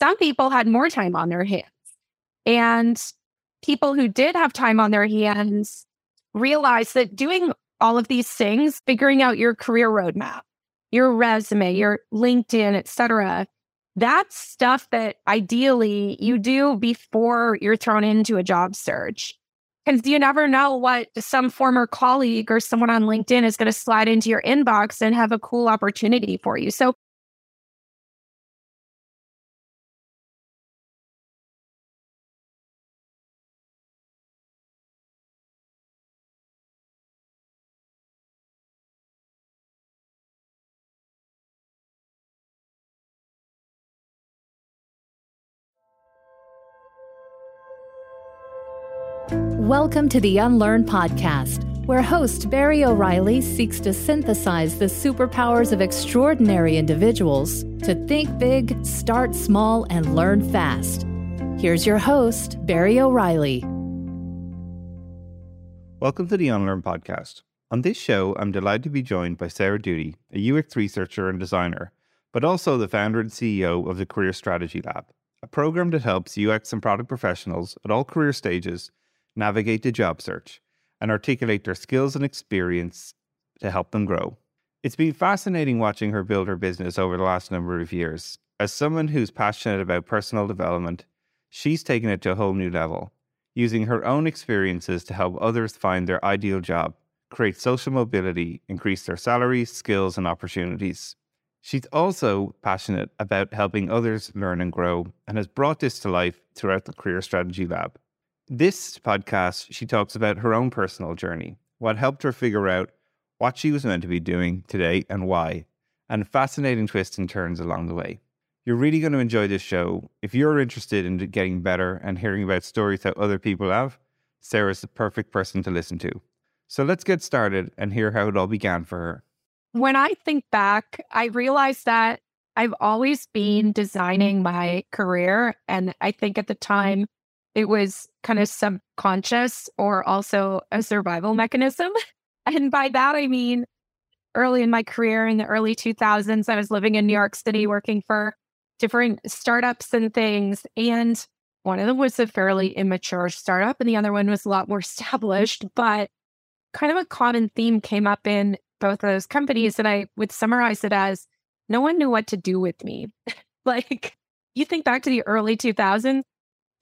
some people had more time on their hands. And people who did have time on their hands realized that doing all of these things, figuring out your career roadmap, your resume, your LinkedIn, et cetera, that's stuff that ideally you do before you're thrown into a job search. Because you never know what some former colleague or someone on LinkedIn is going to slide into your inbox and have a cool opportunity for you. So Welcome to the Unlearn Podcast, where host Barry O'Reilly seeks to synthesize the superpowers of extraordinary individuals to think big, start small, and learn fast. Here's your host, Barry O'Reilly. Welcome to the Unlearn Podcast. On this show, I'm delighted to be joined by Sarah Doody, a UX researcher and designer, but also the founder and CEO of the Career Strategy Lab, a program that helps UX and product professionals at all career stages navigate the job search, and articulate their skills and experience to help them grow. It's been fascinating watching her build her business over the last number of years. As someone who's passionate about personal development, she's taken it to a whole new level, using her own experiences to help others find their ideal job, create social mobility, increase their salaries, skills, and opportunities. She's also passionate about helping others learn and grow and has brought this to life throughout the Career Strategy Lab. This podcast, she talks about her own personal journey, what helped her figure out what she was meant to be doing today and why, and fascinating twists and turns along the way. You're really going to enjoy this show. If you're interested in getting better and hearing about stories that other people have, Sarah's the perfect person to listen to. So let's get started and hear how it all began for her. When I think back, I realized that I've always been designing my career. And I think at the time, it was kind of subconscious or also a survival mechanism. And by that, I mean, early in my career in the early 2000s, I was living in New York City working for different startups and things. And one of them was a fairly immature startup, and the other one was a lot more established. But kind of a common theme came up in both those companies. And I would summarize it as no one knew what to do with me. like, you think back to the early 2000s,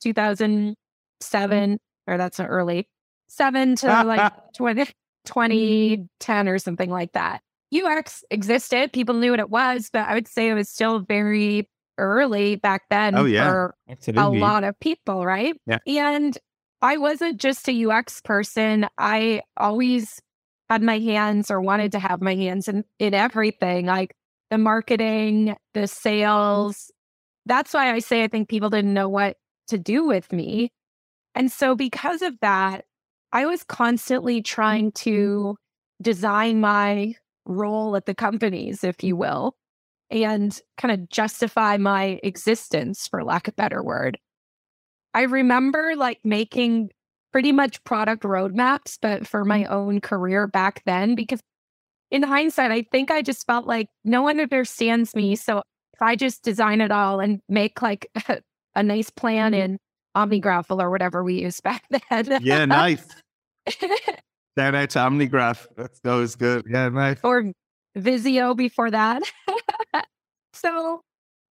2007, or that's not early, seven to like 20, mm-hmm. 2010 or something like that. UX existed. People knew what it was, but I would say it was still very early back then oh, yeah. for Absolutely. a lot of people, right? Yeah. And I wasn't just a UX person. I always had my hands or wanted to have my hands in, in everything, like the marketing, the sales. That's why I say I think people didn't know what to do with me. And so, because of that, I was constantly trying mm-hmm. to design my role at the companies, if you will, and kind of justify my existence, for lack of a better word. I remember like making pretty much product roadmaps, but for my mm-hmm. own career back then, because in hindsight, I think I just felt like no one understands me. So if I just design it all and make like a nice plan mm-hmm. in OmniGraffle or whatever we used back then. yeah, nice. Out to OmniGraffle. That's that was good. Yeah, nice. Or Visio before that. so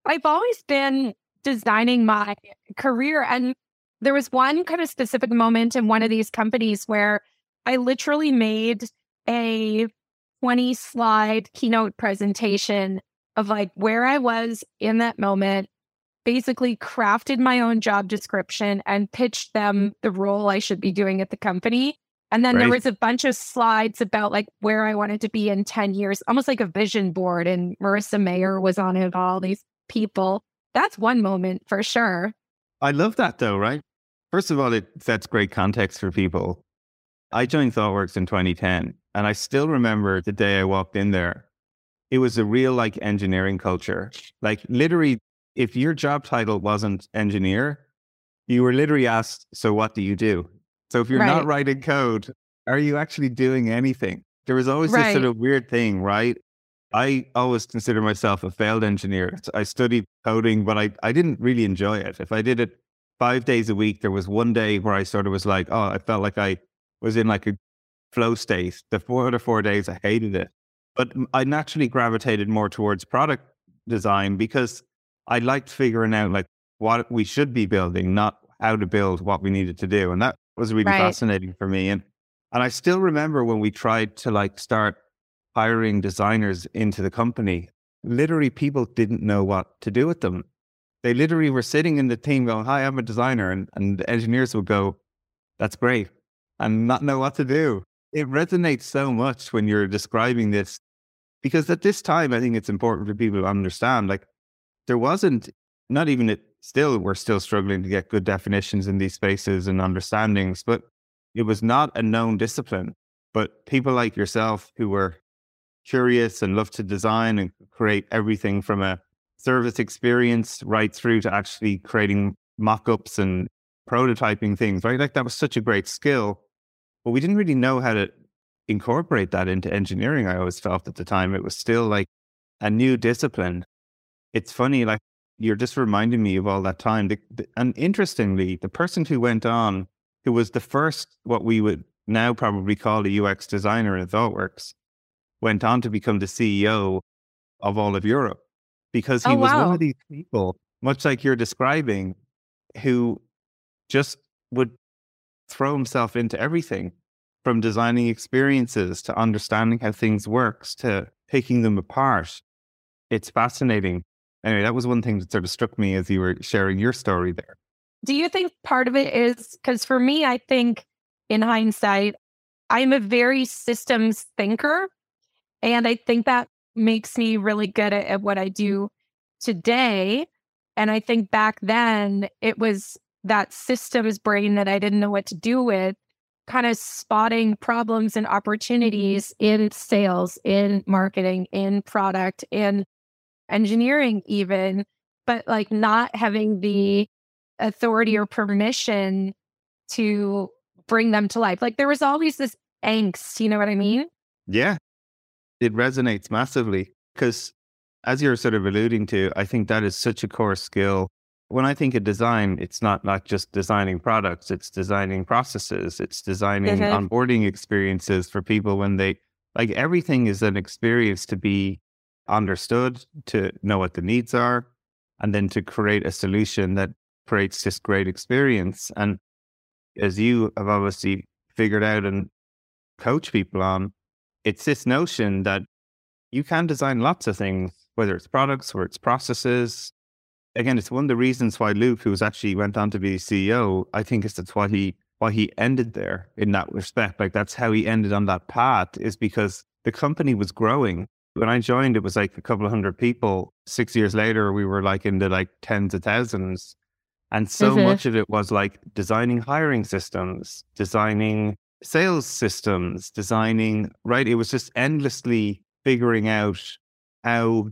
I've always been designing my career. And there was one kind of specific moment in one of these companies where I literally made a 20 slide keynote presentation of like where I was in that moment, basically crafted my own job description and pitched them mm-hmm. the role I should be doing at the company. And then right. there was a bunch of slides about like where I wanted to be in 10 years, almost like a vision board. And Marissa Mayer was on it, all these people. That's one moment for sure. I love that though, right? First of all, it sets great context for people. I joined ThoughtWorks in 2010, and I still remember the day I walked in there. It was a real like engineering culture. Like literally if your job title wasn't engineer, you were literally asked, So what do you do? So if you're right. not writing code, are you actually doing anything? There was always right. this sort of weird thing, right? I always consider myself a failed engineer. I studied coding, but I, I didn't really enjoy it. If I did it five days a week, there was one day where I sort of was like, oh, I felt like I was in like a flow state. The four other four days, I hated it. But I naturally gravitated more towards product design because I liked figuring out like what we should be building, not how to build what we needed to do. And that was really right. fascinating for me. And and I still remember when we tried to like start hiring designers into the company, literally people didn't know what to do with them. They literally were sitting in the team going, Hi, I'm a designer. And, and the engineers would go, That's great. And not know what to do. It resonates so much when you're describing this because at this time, I think it's important for people to understand like there wasn't, not even it still, we're still struggling to get good definitions in these spaces and understandings, but it was not a known discipline. But people like yourself who were curious and loved to design and create everything from a service experience right through to actually creating mock-ups and prototyping things, right? Like that was such a great skill. But we didn't really know how to incorporate that into engineering. I always felt at the time it was still like a new discipline. It's funny, like you're just reminding me of all that time. The, the, and interestingly, the person who went on, who was the first, what we would now probably call a UX designer at ThoughtWorks, went on to become the CEO of all of Europe because he oh, was wow. one of these people, much like you're describing, who just would throw himself into everything from designing experiences to understanding how things works to picking them apart. It's fascinating. Anyway, that was one thing that sort of struck me as you were sharing your story there. Do you think part of it is because for me, I think in hindsight, I'm a very systems thinker. And I think that makes me really good at, at what I do today. And I think back then it was that systems brain that I didn't know what to do with, kind of spotting problems and mm-hmm. opportunities in sales, in marketing, in product, in engineering, even, but like not having the authority or permission to bring them to life. Like there was always this angst, you know what I mean? Yeah it resonates massively because as you're sort of alluding to, I think that is such a core skill. When I think of design, it's not not just designing products, it's designing processes, it's designing mm-hmm. onboarding experiences for people when they like everything is an experience to be understood, to know what the needs are, and then to create a solution that creates this great experience. And as you have obviously figured out and coach people on, it's this notion that you can design lots of things, whether it's products or it's processes. Again, it's one of the reasons why Luke, who was actually went on to be CEO, I think is that's why he why he ended there in that respect. Like that's how he ended on that path is because the company was growing. When I joined, it was like a couple of hundred people. Six years later, we were like in the like tens of thousands. And so mm-hmm. much of it was like designing hiring systems, designing sales systems, designing, right? It was just endlessly figuring out how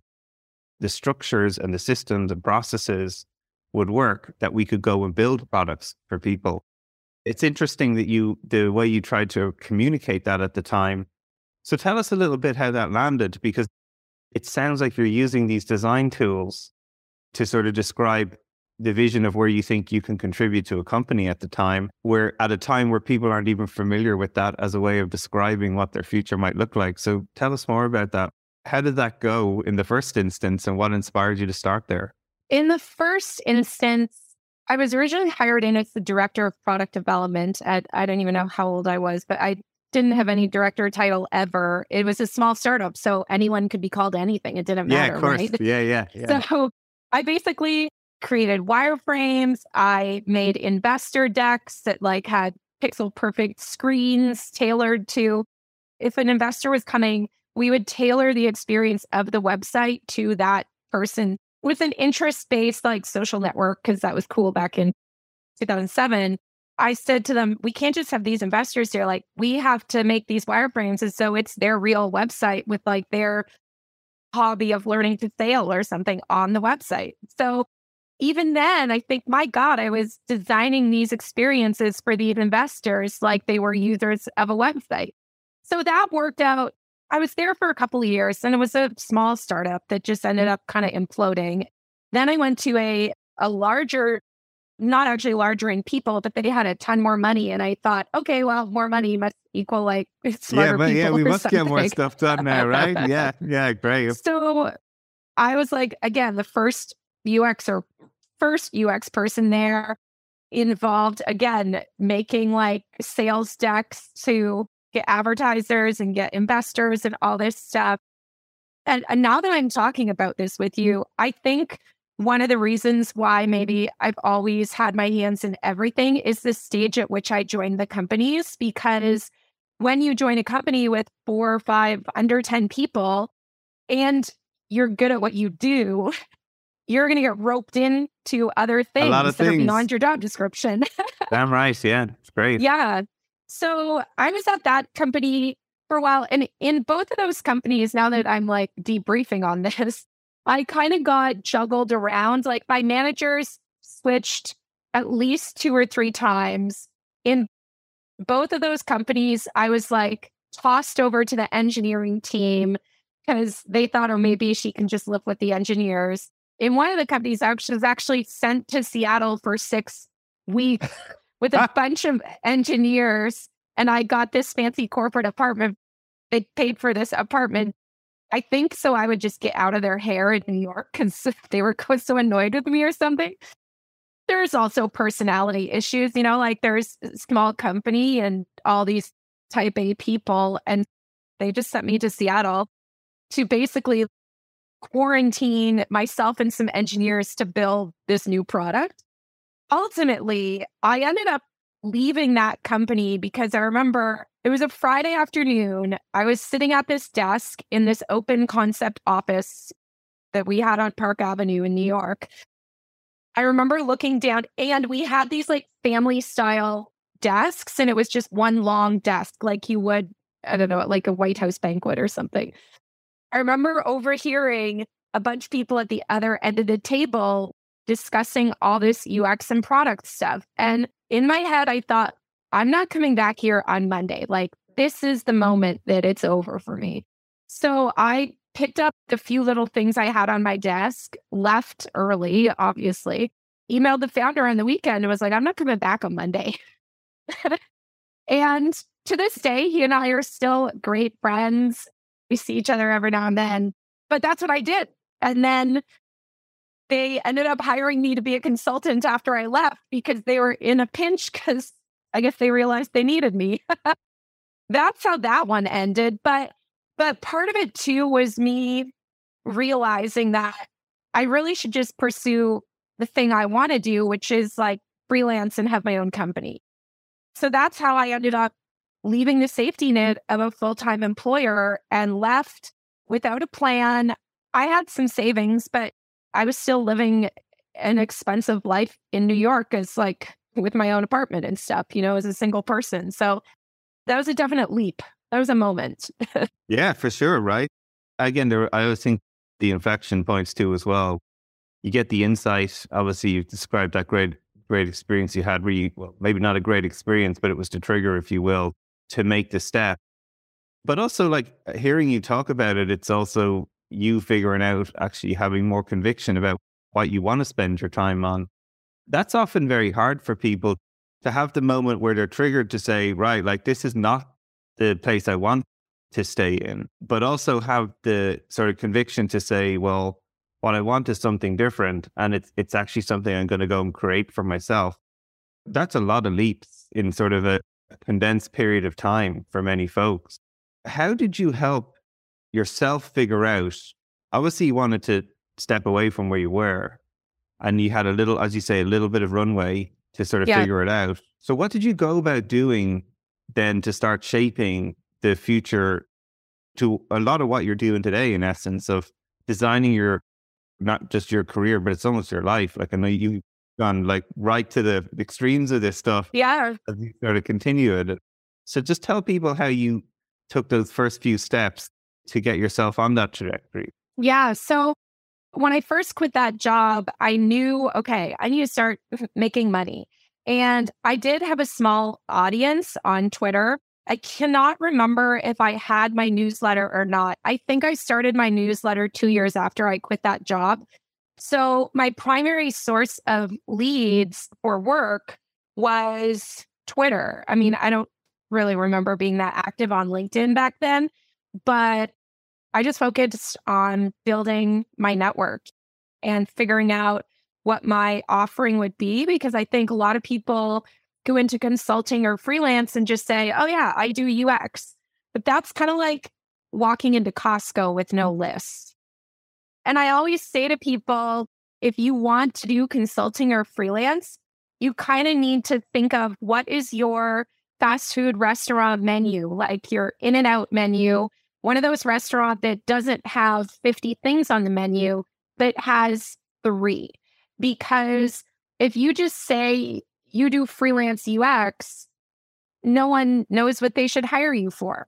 the structures and the systems and processes would work that we could go and build products for people. It's interesting that you, the way you tried to communicate that at the time. So tell us a little bit how that landed, because it sounds like you're using these design tools to sort of describe the vision of where you think you can contribute to a company at the time, where at a time where people aren't even familiar with that as a way of describing what their future might look like. So tell us more about that. How did that go in the first instance and what inspired you to start there? In the first instance, I was originally hired in as the director of product development at I don't even know how old I was, but I didn't have any director title ever. It was a small startup, so anyone could be called anything. It didn't matter. Yeah, of course. Right? Yeah, yeah, yeah. So I basically created wireframes. I made investor decks that like had pixel perfect screens tailored to if an investor was coming, we would tailor the experience of the website to that person with an interest based like social network because that was cool back in 2007 i said to them we can't just have these investors here like we have to make these wireframes as so it's their real website with like their hobby of learning to sail or something on the website so even then, I think, my God, I was designing these experiences for these investors like they were users of a website. So that worked out. I was there for a couple of years and it was a small startup that just ended mm. up kind of imploding. Then I went to a a larger not actually larger in people, but they had a ton more money. And I thought, okay, well, more money must equal like smarter yeah, but people. yeah, we must something. get more stuff done now, right? yeah, yeah, great. So I was like, again, the first UX or first UX person there involved again making like sales decks to get advertisers and get investors and all this stuff. And, and now that I'm talking about this with mm-hmm. you, I think one of the reasons why maybe I've always had my hands in everything is the stage at which I joined the companies. Mm-hmm. Because when you join a company with four or five under 10 people and you're good at what you do, you're going to get roped into other things that things. are beyond your job description. Damn right. Yeah, it's great. yeah. So I was at that company for a while. And in both of those companies, now that I'm like debriefing on this, I kind of got juggled around. Like my managers switched at least two or three times. In both of those companies, I was like tossed over to the engineering team because they thought, oh, maybe she can just live with the engineers. In one of the companies, I was actually sent to Seattle for six weeks with a ah. bunch of engineers. And I got this fancy corporate apartment. They paid for this apartment I think so. I would just get out of their hair in New York because they were so annoyed with me or something. There's also personality issues, you know, like there's small company and all these type A people. And they just sent me to Seattle to basically quarantine myself and some engineers to build this new product. Ultimately, I ended up leaving that company because I remember it was a Friday afternoon. I was sitting at this desk in this open concept office that we had on Park Avenue in New York. I remember looking down, and we had these like family style desks, and it was just one long desk, like you would, I don't know, like a White House banquet or something. I remember overhearing a bunch of people at the other end of the table discussing all this UX and product stuff. And in my head, I thought, I'm not coming back here on Monday. Like, this is the moment that it's over for me. So I picked up the few little things I had on my desk, left early, obviously, emailed the founder on the weekend and was like, I'm not coming back on Monday. and to this day, he and I are still great friends. We see each other every now and then, but that's what I did. And then they ended up hiring me to be a consultant after I left because they were in a pinch because I guess they realized they needed me. That's how that one ended. But but part of it too was me realizing that I really should just pursue the thing I want to do, which is like freelance and have my own company. So that's how I ended up leaving the safety net of a full time employer and left without a plan. I had some savings, but I was still living an expensive life in New York as like with my own apartment and stuff, you know, as a single person. So that was a definite leap. That was a moment. yeah, for sure. Right. Again, there, I always think the inflection points too as well. You get the insight. Obviously, you've described that great, great experience you had. Really, well, maybe not a great experience, but it was the trigger, if you will, to make the step. But also, like hearing you talk about it, it's also you figuring out actually having more conviction about what you want to spend your time on that's often very hard for people to have the moment where they're triggered to say, right, like this is not the place I want to stay in, but also have the sort of conviction to say, well, what I want is something different. And it's, it's actually something I'm going to go and create for myself. That's a lot of leaps in sort of a condensed period of time for many folks. How did you help yourself figure out? Obviously, you wanted to step away from where you were, and you had a little, as you say, a little bit of runway to sort of yeah. figure it out. So, what did you go about doing then to start shaping the future to a lot of what you're doing today, in essence, of designing your not just your career, but it's almost your life. Like I know you've gone like right to the extremes of this stuff. Yeah. As you sort of continue it. So just tell people how you took those first few steps to get yourself on that trajectory. Yeah. So when I first quit that job, I knew, okay, I need to start making money. And I did have a small audience on Twitter. I cannot remember if I had my newsletter or not. I think I started my newsletter two years after I quit that job. So my primary source of leads or work was Twitter. I mean, I don't really remember being that active on LinkedIn back then, but I just focused on building my network and figuring out what my offering would be because I think a lot of people go into consulting or freelance and just say, oh, yeah, I do UX. But that's kind of like walking into Costco with no mm-hmm. list. And I always say to people, if you want to do consulting or freelance, you kind of need to think of what is your fast food restaurant menu, like your in and out menu, one of those restaurants that doesn't have 50 things on the menu, but has three. Mm-hmm. Because if you just say you do freelance UX, no one knows what they should hire you for.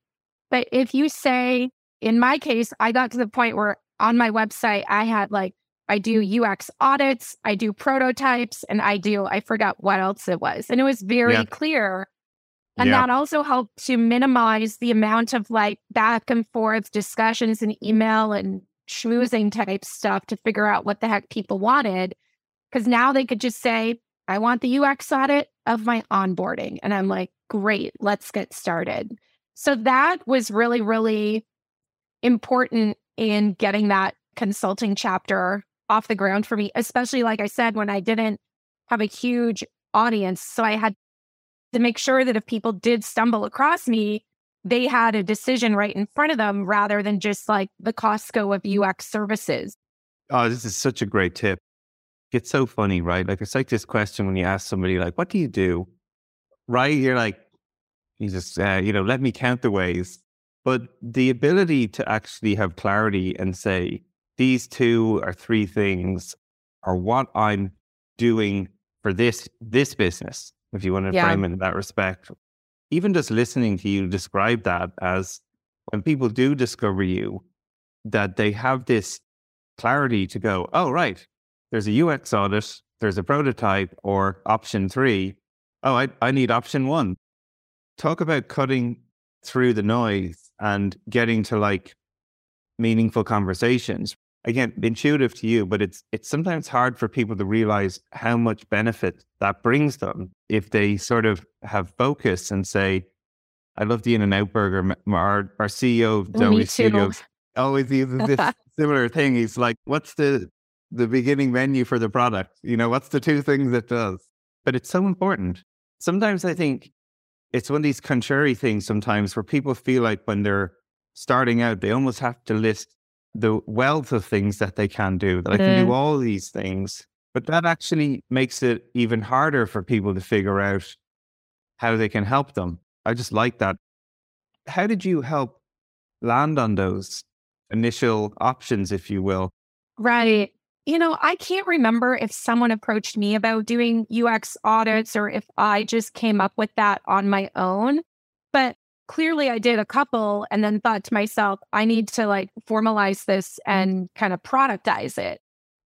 But if you say, in my case, I got to the point where on my website, I had like, I do mm-hmm. UX audits, I do prototypes, and I do, I forgot what else it was. And it was very yeah. clear. And yeah. that also helped to minimize the amount of like back and forth discussions and email and schmoozing type stuff to figure out what the heck people wanted. Because now they could just say, I want the UX audit of my onboarding. And I'm like, great, let's get started. So that was really, really important in getting that consulting chapter off the ground for me, especially like I said, when I didn't have a huge audience. So I had to make sure that if people did stumble across me, they had a decision right in front of them rather than just like the Costco of UX services. Oh, this is such a great tip it's so funny, right? Like it's like this question when you ask somebody, like, "What do you do?" Right? You're like, "You just, uh, you know, let me count the ways." But the ability to actually have clarity and say these two or three things are what I'm doing for this this business, if you want to yeah. frame it in that respect. Even just listening to you describe that as when people do discover you, that they have this clarity to go, oh, right, there's a UX audit, there's a prototype, or option three. Oh, I, I need option one. Talk about cutting through the noise and getting to like meaningful conversations. Again, intuitive to you, but it's it's sometimes hard for people to realize how much benefit that brings them if they sort of have focus and say, I love the In-N-Out Burger. Our, our CEO Zoe oh, Studios always uses this similar thing. He's like, "What's the the beginning menu for the product. You know, what's the two things it does? But it's so important. Sometimes I think it's one of these contrary things sometimes where people feel like when they're starting out, they almost have to list the wealth of things that they can do, that I can do mm. all these things. But that actually makes it even harder for people to figure out how they can help them. I just like that. How did you help land on those initial options, if you will? Right. You know, I can't remember if someone approached me about doing UX audits or if I just came up with that on my own. But clearly I did a couple and then thought to myself, I need to like formalize this mm-hmm. and kind of productize it.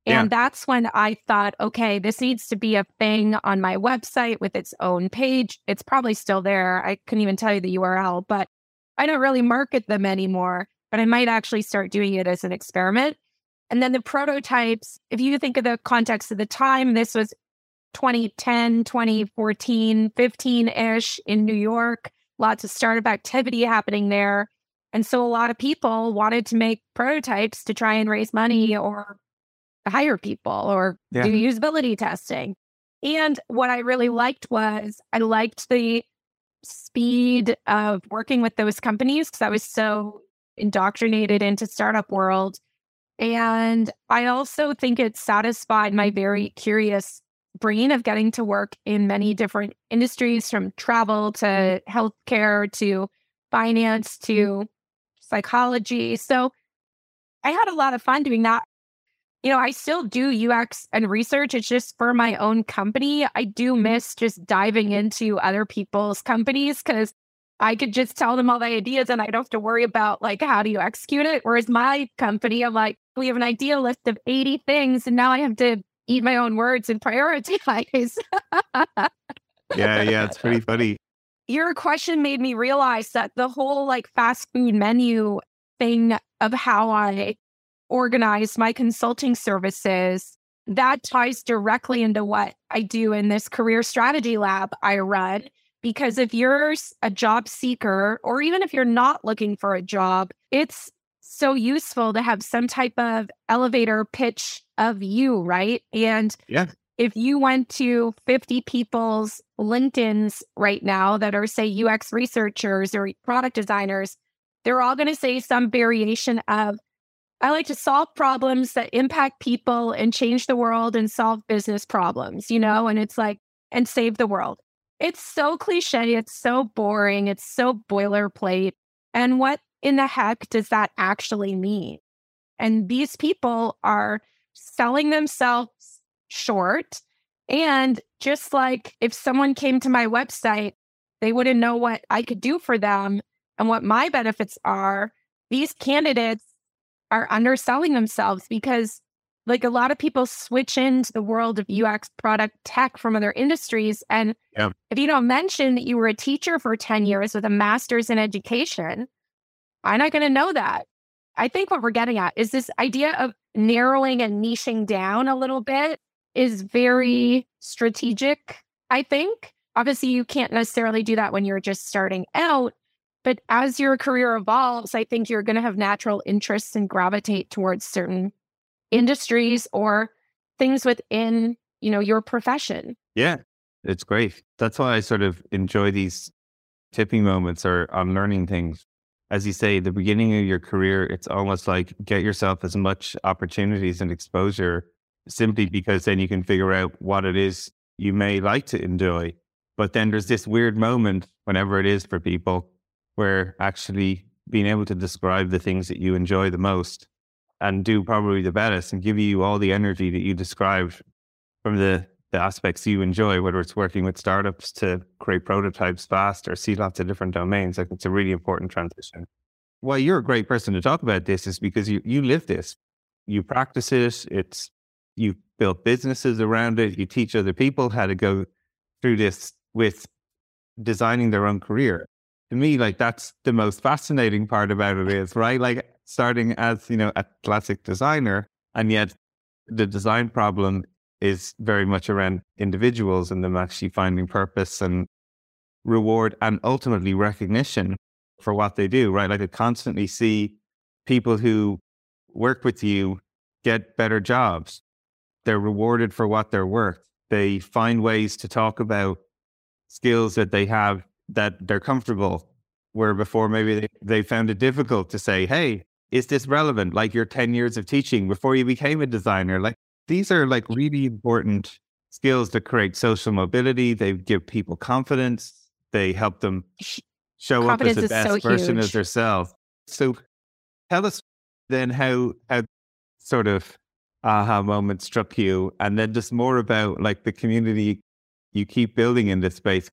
And yeah. that's when I thought, okay, this needs to be a thing on my website with its own page. It's probably still there. I couldn't even tell you the URL, but I don't really market them anymore. But I might actually start doing it as an experiment. And then the prototypes, if you think of the context of the time, this was 2010, 2014, 15 ish in New York, lots of startup activity happening there. And so a lot of people wanted to make prototypes to try and raise money mm. or hire people or yeah. do usability testing. And what I really mm. liked was I liked the speed of working with those companies because I was so indoctrinated into startup world and I also think it satisfied my very curious brain of getting to work in many different industries from travel mm-hmm. to healthcare to finance mm-hmm. to psychology. So I had a lot of fun doing that. You know, I still do UX and research. It's just for my own company. I do mm-hmm. miss just diving into other people's companies because I could just tell them all the ideas and I don't have to worry about like how do you execute it. Whereas my company, I'm like, we have an idea list of 80 things and now I have to eat my own words and prioritize. yeah, yeah, it's pretty funny. your question made me realize that the whole like fast food menu thing of how I organize my consulting services that ties directly into what I do in this career strategy lab I run. Because if you're a job seeker, or even if you're not looking for a job, it's so useful to have some type of elevator pitch of you, right? And yeah. if you went to 50 people's LinkedIn's right now that are, say, UX researchers or product designers, they're all going to say some variation of, I like to solve problems that impact people and change the world and solve business problems, you know? And it's like, and save the world. It's so cliche. It's so boring. It's so boilerplate. And what in the heck does that actually mean? And these people are selling themselves short. And just like if someone came to my website, they wouldn't know what I could do for them and what my benefits are. These candidates are underselling themselves because like a lot of people switch into the world of UX product tech from other industries. And yeah. if you don't mention that you were a teacher for 10 years with a master's in education, I'm not going to know that. I think what we're getting at is this idea of narrowing and niching down a little bit is very strategic, I think. Obviously, you can't necessarily do that when you're just starting out, but as your career evolves, I think you're going to have natural interests and gravitate towards certain industries or things within, you know, your profession. Yeah, it's great. That's why I sort of enjoy these tipping moments or on learning things. As you say, the beginning of your career, it's almost like get yourself as much opportunities and exposure simply because then you can figure out what it is you may like to enjoy. But then there's this weird moment, whenever it is for people, where actually being able to describe the things that you enjoy the most and do probably the best and give you all the energy that you described from the, the aspects you enjoy, whether it's working with startups to create prototypes fast or see lots of different domains. Like it's a really important transition. Why you're a great person to talk about this is because you, you live this. You practice it. It's you build businesses around it. You teach other people how to go through this with designing their own career to me, like that's the most fascinating part about it is, right? Like starting as, you know, a classic designer, and yet the design problem is very much around individuals and them actually finding purpose and reward and ultimately recognition for what they do, right? Like I constantly see people who work with you get better jobs. They're rewarded for what they're worth. They find ways to talk about skills that they have that they're comfortable where before maybe they, they found it difficult to say, hey, is this relevant? Like your 10 years of teaching before you became a designer. Like these are like really important skills to create social mobility. They give people confidence. They help them show confidence up as the best so version huge. of themselves. So tell us then how how sort of aha moment struck you and then just more about like the community you keep building in this space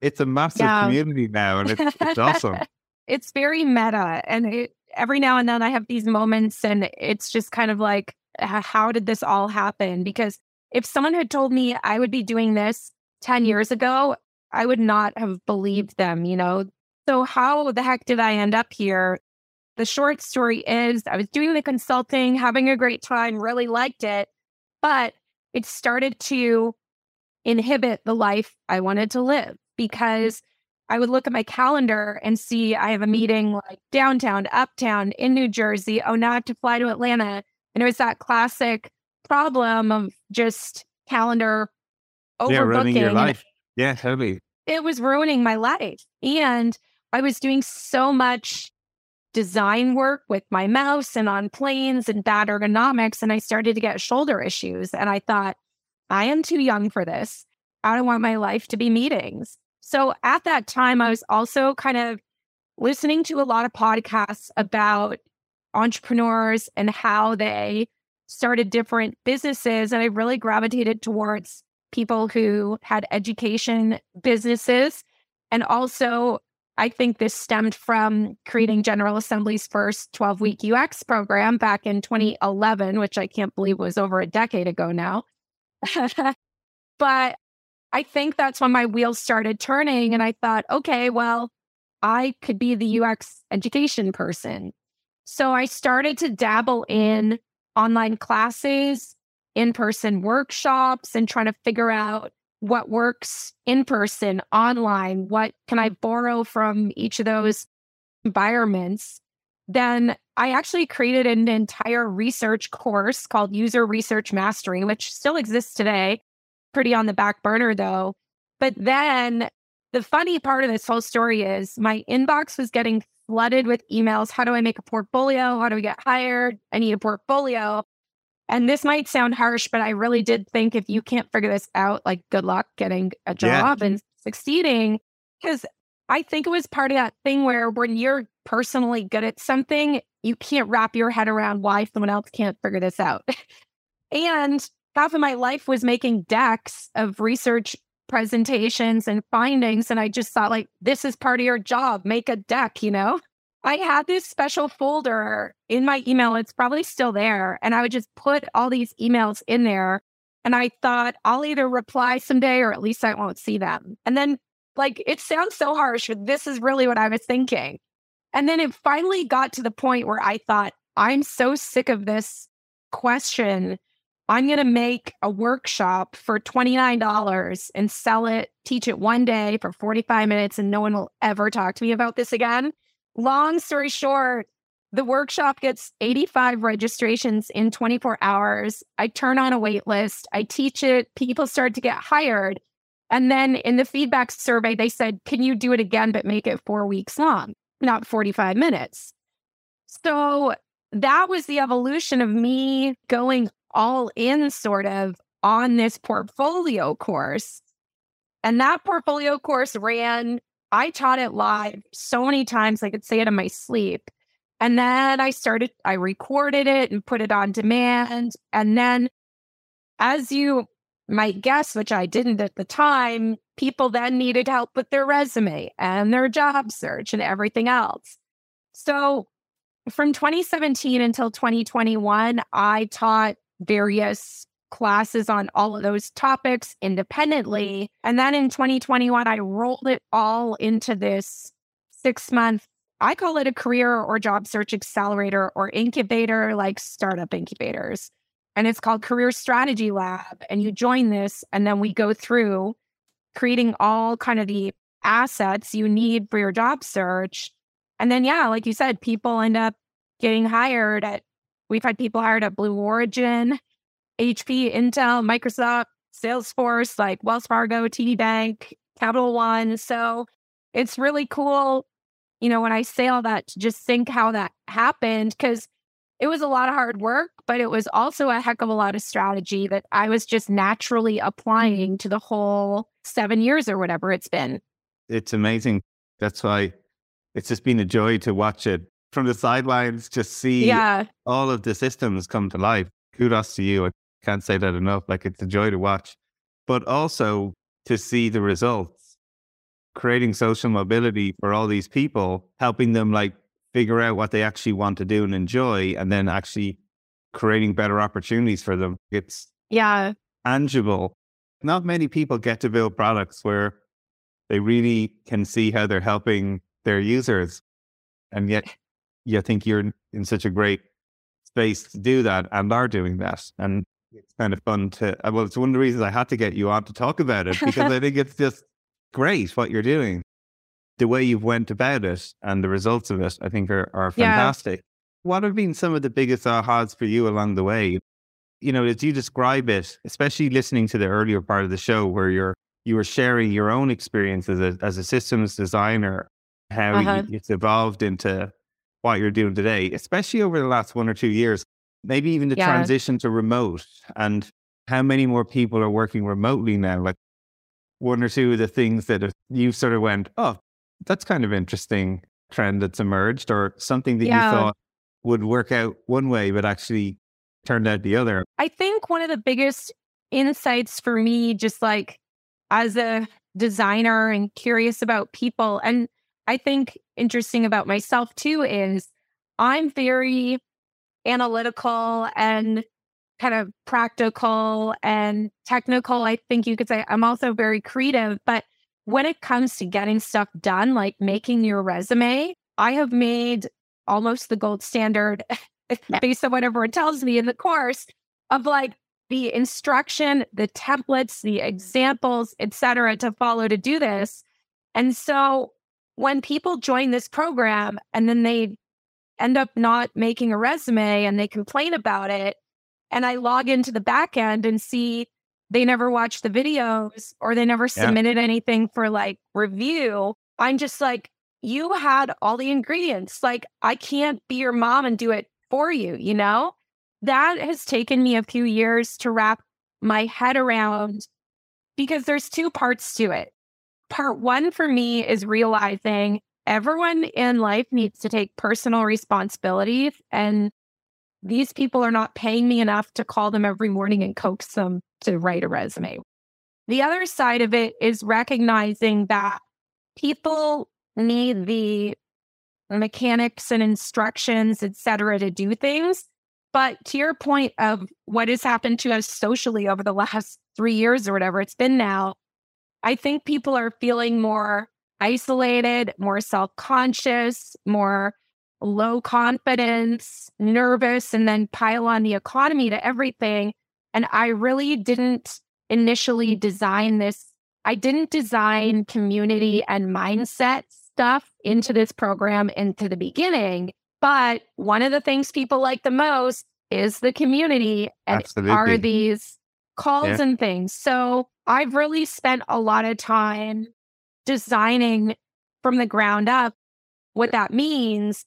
it's a massive yeah. community now, and it's, it's awesome. it's very meta, and it, every now and then I have these moments, and it's just kind of like, how did this all happen? Because if someone had told me I would be doing this 10 mm-hmm. years ago, I would not have believed them, you know? So, how the heck did I end up here? The short story is I was doing the consulting, having a great time, really liked it, but it started to inhibit the life I wanted to live mm-hmm. because I would look at my calendar and see I have a meeting like downtown, uptown in New Jersey. Oh, now I have to fly to Atlanta. And it was that classic problem of just calendar overbooking. Yeah, running your life. Yeah, totally. It was ruining my life. And I was doing so much design work with my mouse and on planes and bad ergonomics. And I started to get shoulder issues. And I thought, I am too young for this. I don't want my life to be meetings. So at that time, I was also kind of listening to a lot of podcasts about entrepreneurs and how they started different businesses. And I really gravitated towards people who had education businesses. And also, I think this stemmed from creating General Assembly's first 12 week UX program back in 2011, which I can't believe was over a decade ago now. but I think that's when my wheels started turning. And I thought, okay, well, I could be the UX education person. So I started to dabble in online classes, in person workshops, and trying to figure out what works in person, online, what can I mm. borrow from each of those environments. Then I actually created an entire research course called User Research Mastery, which still exists today, pretty on the back burner though. But then the funny part of this whole story is my inbox was getting flooded with emails. How do I make a portfolio? How do we get hired? I need a portfolio. And this might sound harsh, but I really did think if you can't figure this out, like good luck getting a job yeah. and succeeding. Because I think it was part of that thing where when you're personally good at something, you can't wrap your head around why someone else can't figure this out. and half of my life was making decks of research presentations and findings. And I just thought, like, this is part of your job, make a deck, you know? I had this special folder in my email. It's probably still there. And I would just put all these emails in there. And I thought, I'll either reply someday or at least I won't see them. And then, like, it sounds so harsh, but this is really what I was thinking. And then it finally got to the point where I thought, I'm so sick of this question. I'm going to make a workshop for $29 and sell it, teach it one day for 45 minutes, and no one will ever talk to me about this again. Long story short, the workshop gets 85 registrations in 24 hours. I turn on a wait list. I teach it. People start to get hired. And then in the feedback survey, they said, Can you do it again, but make it four weeks long, not 45 minutes? So that was the evolution of me going all in, sort of, on this portfolio course. And that portfolio course ran I taught it live so many times I could say it in my sleep. And then I started, I recorded it and put it on demand. And then, as you might guess, which I didn't at the time, people then needed help with their resume and their job search and everything else. So, from 2017 until 2021, I taught various classes on all of those topics independently. And then in 2021, I rolled it all into this six month, I call it a career or job search accelerator or incubator, like startup incubators. And it's called Career Strategy Lab. And you join this, and then we go through creating all kind of the assets you need for your job search. And then, yeah, like you said, people end up getting hired at, we've had people hired at Blue Origin, HP, Intel, Microsoft, Salesforce, like Wells Fargo, TD Bank, Capital One. So it's really cool, you know, when I say all that, to just think how that happened because it was a lot of hard work, but it was also a heck of a lot of strategy that I was just naturally applying mm-hmm. to the whole seven years or whatever it's been. It's amazing. That's why it's just been a joy to watch it from the sidelines, just see yeah. all of the systems come to life. Kudos to you. I can't say that enough. Like it's a joy to watch, but also to see the results, creating social mobility for all these people, helping them like figure out what they actually want to do and enjoy, and then actually creating better opportunities for them. It's yeah tangible. Not many people get to build products where they really can see how they're helping their users, and yet you think you're in such a great space to do that and are doing that. And it's kind of fun to, uh, well, it's one of the reasons I had to get you on to talk about it because I think it's just great what you're doing. The way you've went about it and the results of it, I think are, are fantastic. Yeah. What have been some of the biggest ahas for you along the way? You know, as you describe it, especially listening to the earlier part of the show where you're you were sharing your own experience as a, as a systems designer, how uh-huh. it's evolved into what you're doing today, especially over the last one or two years maybe even the yeah. transition to remote and how many more people are working remotely now? Like one or two of the things that you sort of went, oh, that's kind of interesting trend that's emerged, or something that yeah. you thought would work out one way, but actually turned out the other. I think one of the biggest insights for me, just like as a designer and curious about people, and I think interesting about myself too, is I'm very analytical and kind of practical and technical. I think you could say I'm also very creative, but when it comes to getting stuff done, like making your resume, I have made almost the gold standard based on what everyone tells me in the course of like the instruction, the templates, the examples, etc., to follow to do this. And so when people join this program and then they end up not making a resume and they complain about it, and I log into the back end and see they never watched the videos or they never yeah. submitted anything for like review, I'm just like, you had all the ingredients. Like, I can't be your mom and do it for you, you know? That has taken me a few years to wrap my head around because there's two parts to it. Part one for me is realizing everyone in life needs to take personal responsibility and these people are not paying me enough to call them every morning and coax them to write a resume. The other side of it is recognizing that people need the mechanics and instructions, et cetera, to do things. But to your point of what has happened to us socially over the last three years or whatever it's been now, I think people are feeling more isolated, more self conscious, more low confidence, nervous, and then pile on the economy to everything. And I really didn't initially design this. I didn't design community and mindset stuff into this program into the beginning. But one of the things people like the most is the community and Absolutely. are these calls yeah. and things. So I've really spent a lot of time designing from the ground up what that means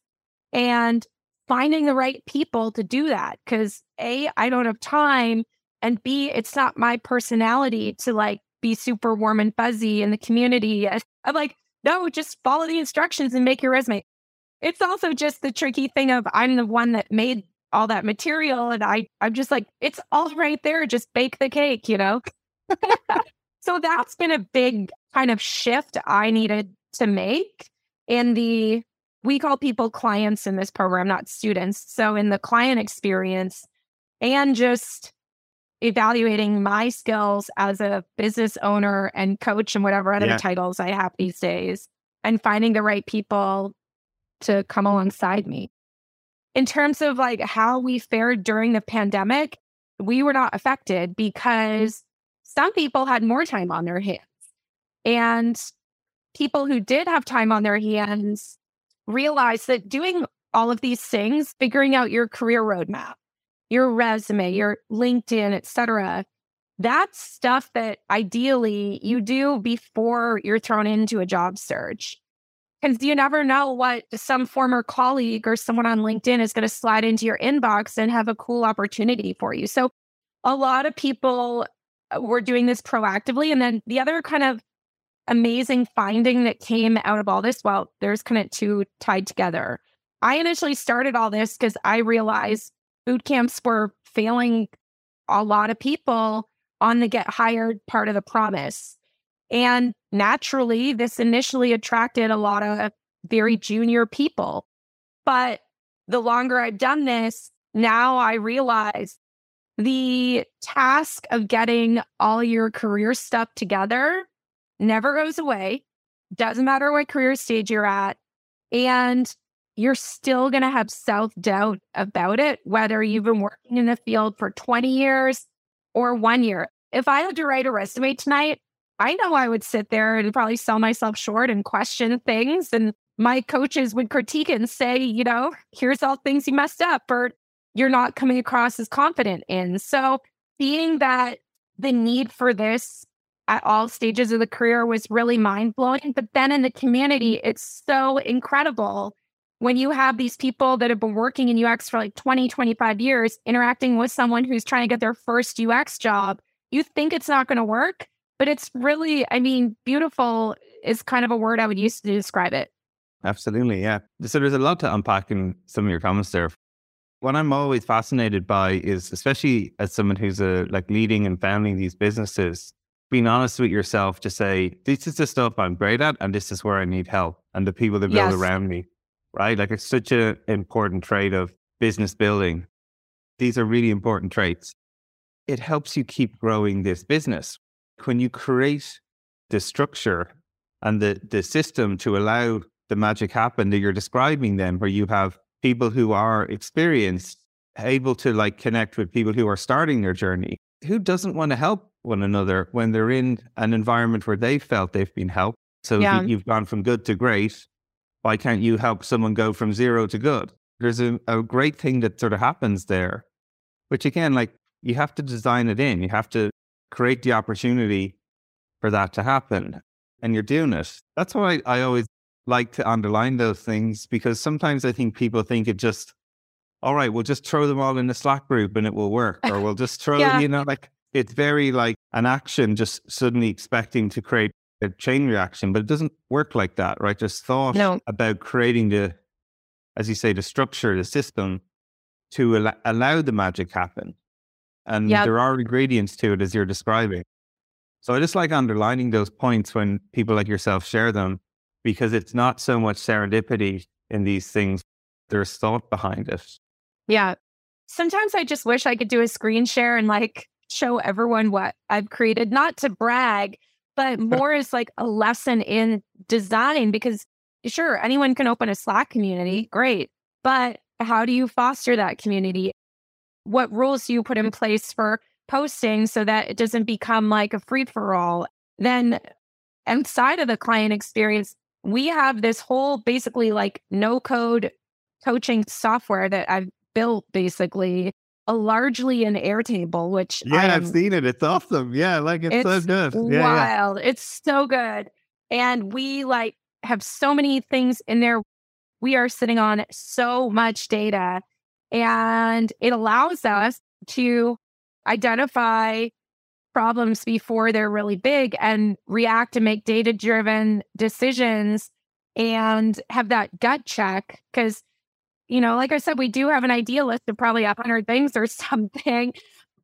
and finding the right people to do that. Cause A, I don't have time. And B, it's not my personality to like be super warm and fuzzy in the community. I'm like, no, just follow the instructions and make your resume. It's also just the tricky thing of I'm the one that made all that material and I I'm just like it's all right there just bake the cake, you know. So that's been a big kind of shift I needed to make in the we call people clients in this program, not students. So, in the client experience and just evaluating my skills as a business owner and coach and whatever other yeah. titles I have these days, and finding the right people to come alongside me. In terms of like how we fared during the pandemic, we were not affected because some people had more time on their hands. And people who did have time on their hands realized that doing all of these things, figuring out your career roadmap, your resume, your LinkedIn, etc., that's stuff that ideally you do before you're thrown into a job search. Because you never know what some former colleague or someone on LinkedIn is going to slide into your inbox and have a cool opportunity for you. So, a lot of people Uh, were doing this proactively. And then the other kind of amazing finding that came out of all this? Well, there's kind of two tied together. I initially started all this because I realized boot camps were failing a lot of people on the get hired part of the promise. And naturally, this initially attracted a lot of very junior people. But the longer I've done this, now I realize the task of getting all your career stuff together never goes away. Doesn't matter what career stage you're at. And you're still going to have self doubt about it, whether you've been working in the field for 20 years or one year. If I had to write a resume tonight, I know I would sit there and probably sell myself short and question things. And my coaches would critique it and say, you know, here's all things you messed up or you're not coming across as confident in. So, being that the need for this at all stages of the career was really mind blowing. But then in the community, it's so incredible when you have these people that have been working in UX for like 20, 25 years, interacting with someone who's trying to get their first UX job. You think it's not going to work, but it's really, I mean, beautiful is kind of a word I would use to describe it. Absolutely. Yeah. So there's a lot to unpack in some of your comments there. What I'm always fascinated by is, especially as someone who's a, like leading and founding these businesses, being honest with yourself to say, this is the stuff I'm great at and this is where I need help and the people that build yes. around me, right? Like it's such an important trait of business building. These are really important traits. it helps you keep growing this business. When you create the structure and the, the system to allow the magic happen that you're describing then, where you have people who are experienced, able to like connect with people who are starting their journey. Who doesn't want to help one another when they're in an environment where they felt they've been helped? So yeah. you've gone from good to great. Why can't you help someone go from zero to good? There's a, a great thing that sort of happens there, which again, like you have to design it in. You have to create the opportunity for that to happen. And you're doing it. That's why I, I always like to underline those things because sometimes I think people think it just, all right, we'll just throw them all in the Slack group and it will work. Or we'll just throw, yeah. you know, like it's very like an action just suddenly expecting to create a chain reaction, but it doesn't work like that, right? Just thought no. about creating the, as you say, the structure, the system to al- allow the magic happen. And yep. there are ingredients to it as you're describing. So I just like underlining those points when people like yourself share them because it's not so much serendipity in these things, there's thought behind it. Yeah. Sometimes I just wish I could do a screen share and like show everyone what I've created, not to brag, but more as like a lesson in design because sure, anyone can open a Slack community, great. But how do you foster that community? What rules do you put in mm. place for posting so that it doesn't become like a free for all? Then outside of the client experience, we have this whole basically like no code coaching software that I've built basically a largely an Airtable, which yeah, am, I've seen it. It's awesome. Yeah, like it's, it's so good. Yeah, wild. Yeah. It's so good. And we like have so many things in there. We are sitting on so much data and it allows us to identify problems before they're really big and react and make data driven decisions and have that gut check. Because, you know, like I said, we do have an idea list of probably a hundred things or something,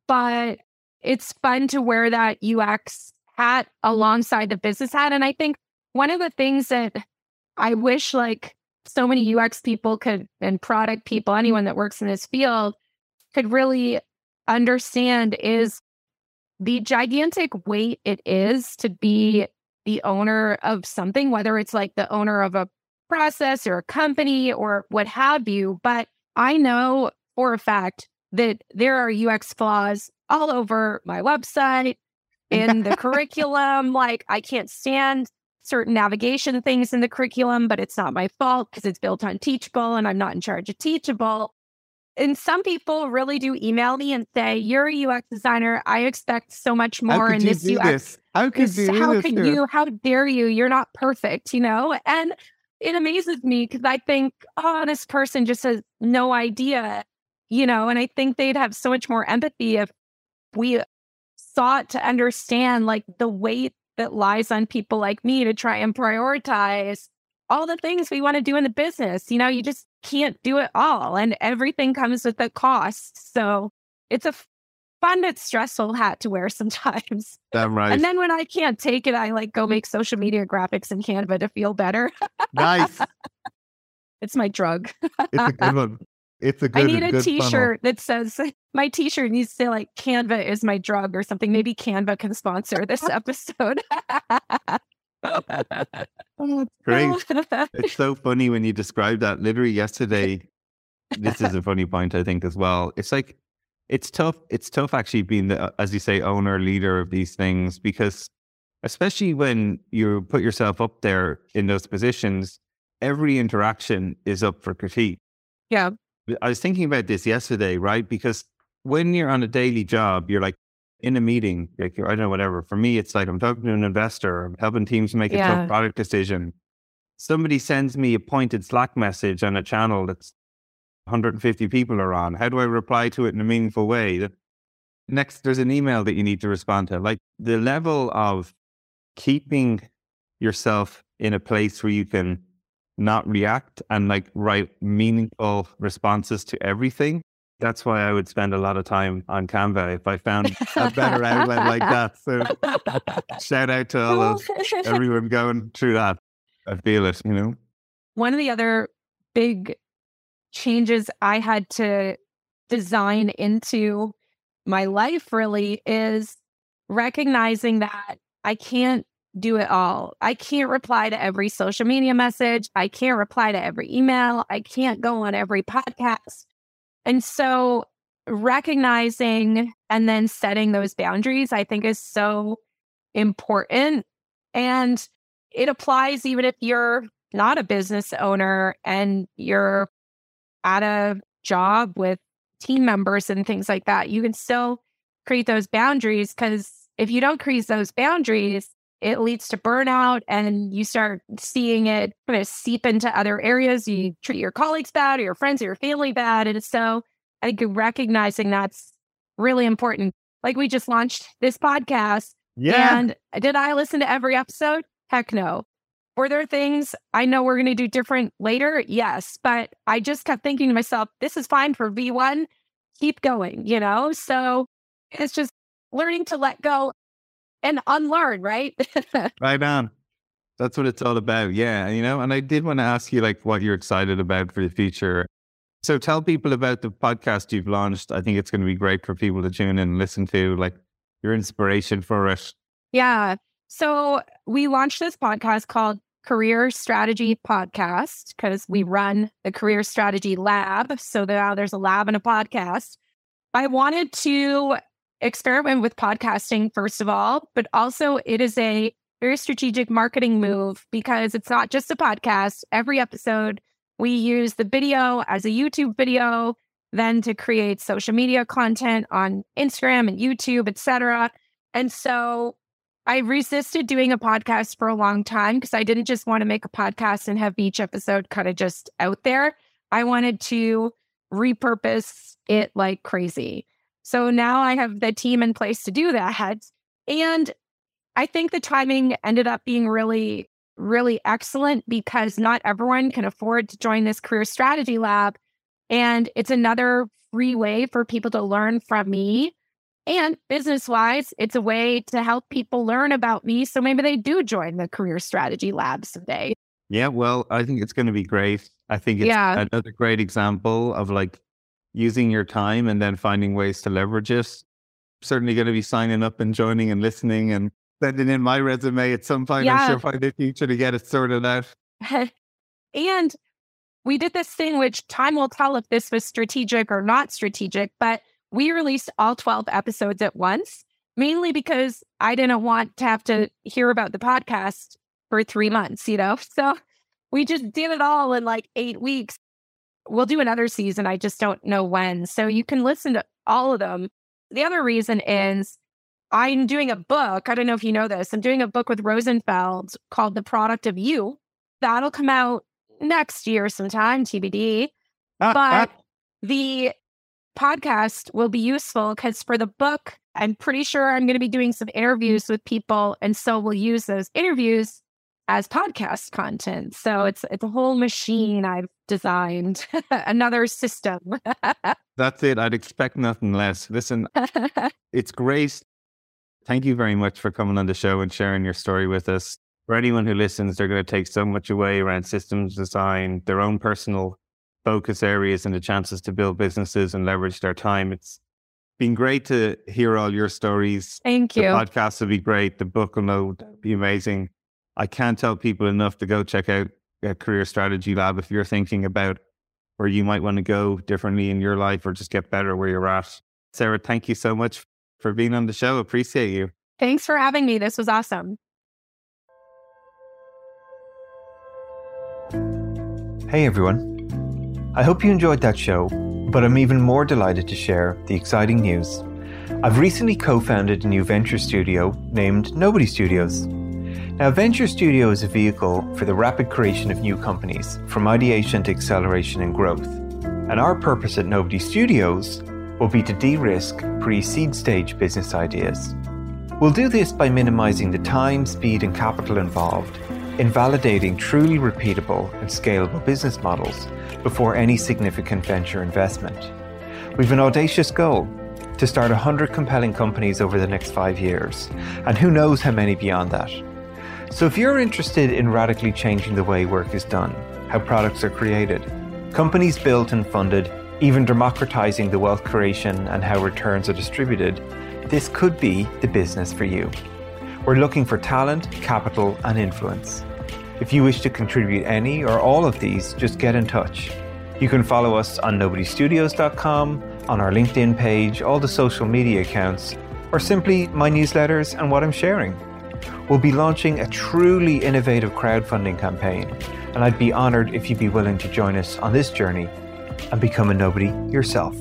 but it's fun to wear that UX hat alongside the business hat. And I think one of the things that I wish like so many UX people could and product people, anyone that works in this field could really understand is the gigantic weight it is to be the owner of something, whether it's like the owner of a process or a company or what have you. But I know for a fact that there are UX flaws all over my website, in the curriculum. Like, I can't stand certain navigation things in the curriculum, but it's not my fault because it's built on Teachable and I'm not in charge of Teachable. And some people really do email me and say, "You're a UX designer. I expect so much more in this UX. This? How could you? How could you? How dare you? You're not perfect, you know." And it amazes me because I think, "Oh, this person just has no idea," you know. And I think they'd have so much more empathy if we sought to understand like the weight that lies on people like me to try and prioritize all the things we want to do in the business. You know, you just can't do it all, and everything comes with a cost. So it's a fun but stressful hat to wear sometimes. Damn right. And then when I can't take it, I like go make social media graphics in Canva to feel better. nice. It's my drug. it's a good one. It's a good. I need a T-shirt funnel. that says my T-shirt needs to say like Canva is my drug or something. Maybe Canva can sponsor this episode. oh, great. it's so funny when you describe that. Literally yesterday, this is a funny point I think as well. It's like it's tough. It's tough actually being the, uh, as you say, owner leader of these things because especially when you put yourself up there in those positions, every interaction is up for critique. Yeah. I was thinking about this yesterday, right? Because when you're on a daily job, you're like, in a meeting, like, I don't know, whatever. For me, it's like I'm talking to an investor, I'm helping teams make a yeah. product decision. Somebody sends me a pointed Slack message on a channel that's 150 people are on. How do I reply to it in a meaningful way? Next, there's an email that you need to respond to. Like the level of keeping yourself in a place where you can not react and like write meaningful responses to everything that's why I would spend a lot of time on Canva if I found a better outlet like that. So shout out to all of everyone going through that. I feel it, you know. One of the other big changes I had to design into my life really is recognizing that I can't do it all. I can't reply to every social media message. I can't reply to every email. I can't go on every podcast. And so recognizing and then setting those boundaries, I think is so important. And it applies even if you're not a business owner and you're at a job with team members and things like that. You can still create those boundaries because if you don't create those boundaries, it leads to burnout and you start seeing it kind of seep into other areas. You treat your colleagues bad or your friends or your family bad. And so I think recognizing that's really important. Like we just launched this podcast. Yeah. And did I listen to every episode? Heck no. Were there things I know we're going to do different later? Yes. But I just kept thinking to myself, this is fine for V1. Keep going, you know? So it's just learning to let go and unlearn, right? right on. That's what it's all about. Yeah. You know, and I did want to ask you like what you're excited about for the future. So tell people about the podcast you've launched. I think it's going to be great for people to tune in and listen to, like your inspiration for it. Yeah. So we launched this podcast called Career Strategy Podcast because we mm. run the Career Strategy Lab. So now there's a lab and a podcast. I wanted to experiment with podcasting, first of all, but also it is a very strategic marketing move because it's not just a podcast. Every episode, we use the video as a YouTube video, then to create social media content on Instagram and YouTube, etc. And so I resisted doing a podcast for a long time because I didn't just want to make a podcast and have each episode kind of just out there. I wanted to repurpose it like crazy. So now I have the team in place to do that. And I think the timing ended up being really, really excellent because not everyone can afford to join this career strategy lab. And it's another free way for people to learn from me. And business wise, it's a way to help people learn about me. So maybe they do join the career strategy lab someday. Yeah, well, I think it's going to be great. I think it's yeah. another great example of like using your time and then finding ways to leverage it. Certainly going to be signing up and joining and listening and sending in my resume at some point. Yeah. I'm sure find the future to get it sorted out. and we did this thing, which time will tell if this was strategic or not strategic, but we released all 12 episodes at once, mainly because I didn't want to have to hear about the podcast for three months, you know? So we just did it all in like eight weeks we'll do another season. I just don't know when. So you can listen to all of them. The other reason is I'm doing a book. I don't know if you know this. I'm doing a book with Rosenfeld called The Product of You. That'll come out next year sometime, TBD. Ah, but ah. the podcast will be useful because for the book, I'm pretty sure I'm going to be doing some interviews with people. And so we'll use those interviews as podcast content. So it's it's a whole machine I've designed, another system. That's it. I'd expect nothing less. Listen, it's great. Thank you very much for coming on the show and sharing your story with us. For anyone who listens, they're going to take so much away around systems design, their own personal focus areas, and the chances to build businesses and leverage their time. It's been great to hear all your stories. Thank you. The podcast will be great. The book will be amazing. I can't tell people enough to go check out a career strategy lab if you're thinking about where you might want to go differently in your life or just get better where you're at. Sarah, thank you so much for being on the show. Appreciate you. Thanks for having me. This was awesome. Hey everyone. I hope you enjoyed that show, but I'm even more delighted to share the exciting news. I've recently co founded a new venture studio named Nobody Studios. Now, Venture Studio is a vehicle for the rapid creation of new companies, from ideation to acceleration and growth. And our purpose at Nobody Studios will be to de risk pre seed stage business ideas. We'll do this by minimizing the time, speed, and capital involved in validating truly repeatable and scalable business models before any significant venture investment. We've an audacious goal to start 100 compelling companies over the next five years, and who knows how many beyond that. So, if you're interested in radically changing the way work is done, how products are created, companies built and funded, even democratizing the wealth creation and how returns are distributed, this could be the business for you. We're looking for talent, capital, and influence. If you wish to contribute any or all of these, just get in touch. You can follow us on nobodystudios.com, on our LinkedIn page, all the social media accounts, or simply my newsletters and what I'm sharing. We'll be launching a truly innovative crowdfunding campaign, and I'd be honored if you'd be willing to join us on this journey and become a nobody yourself.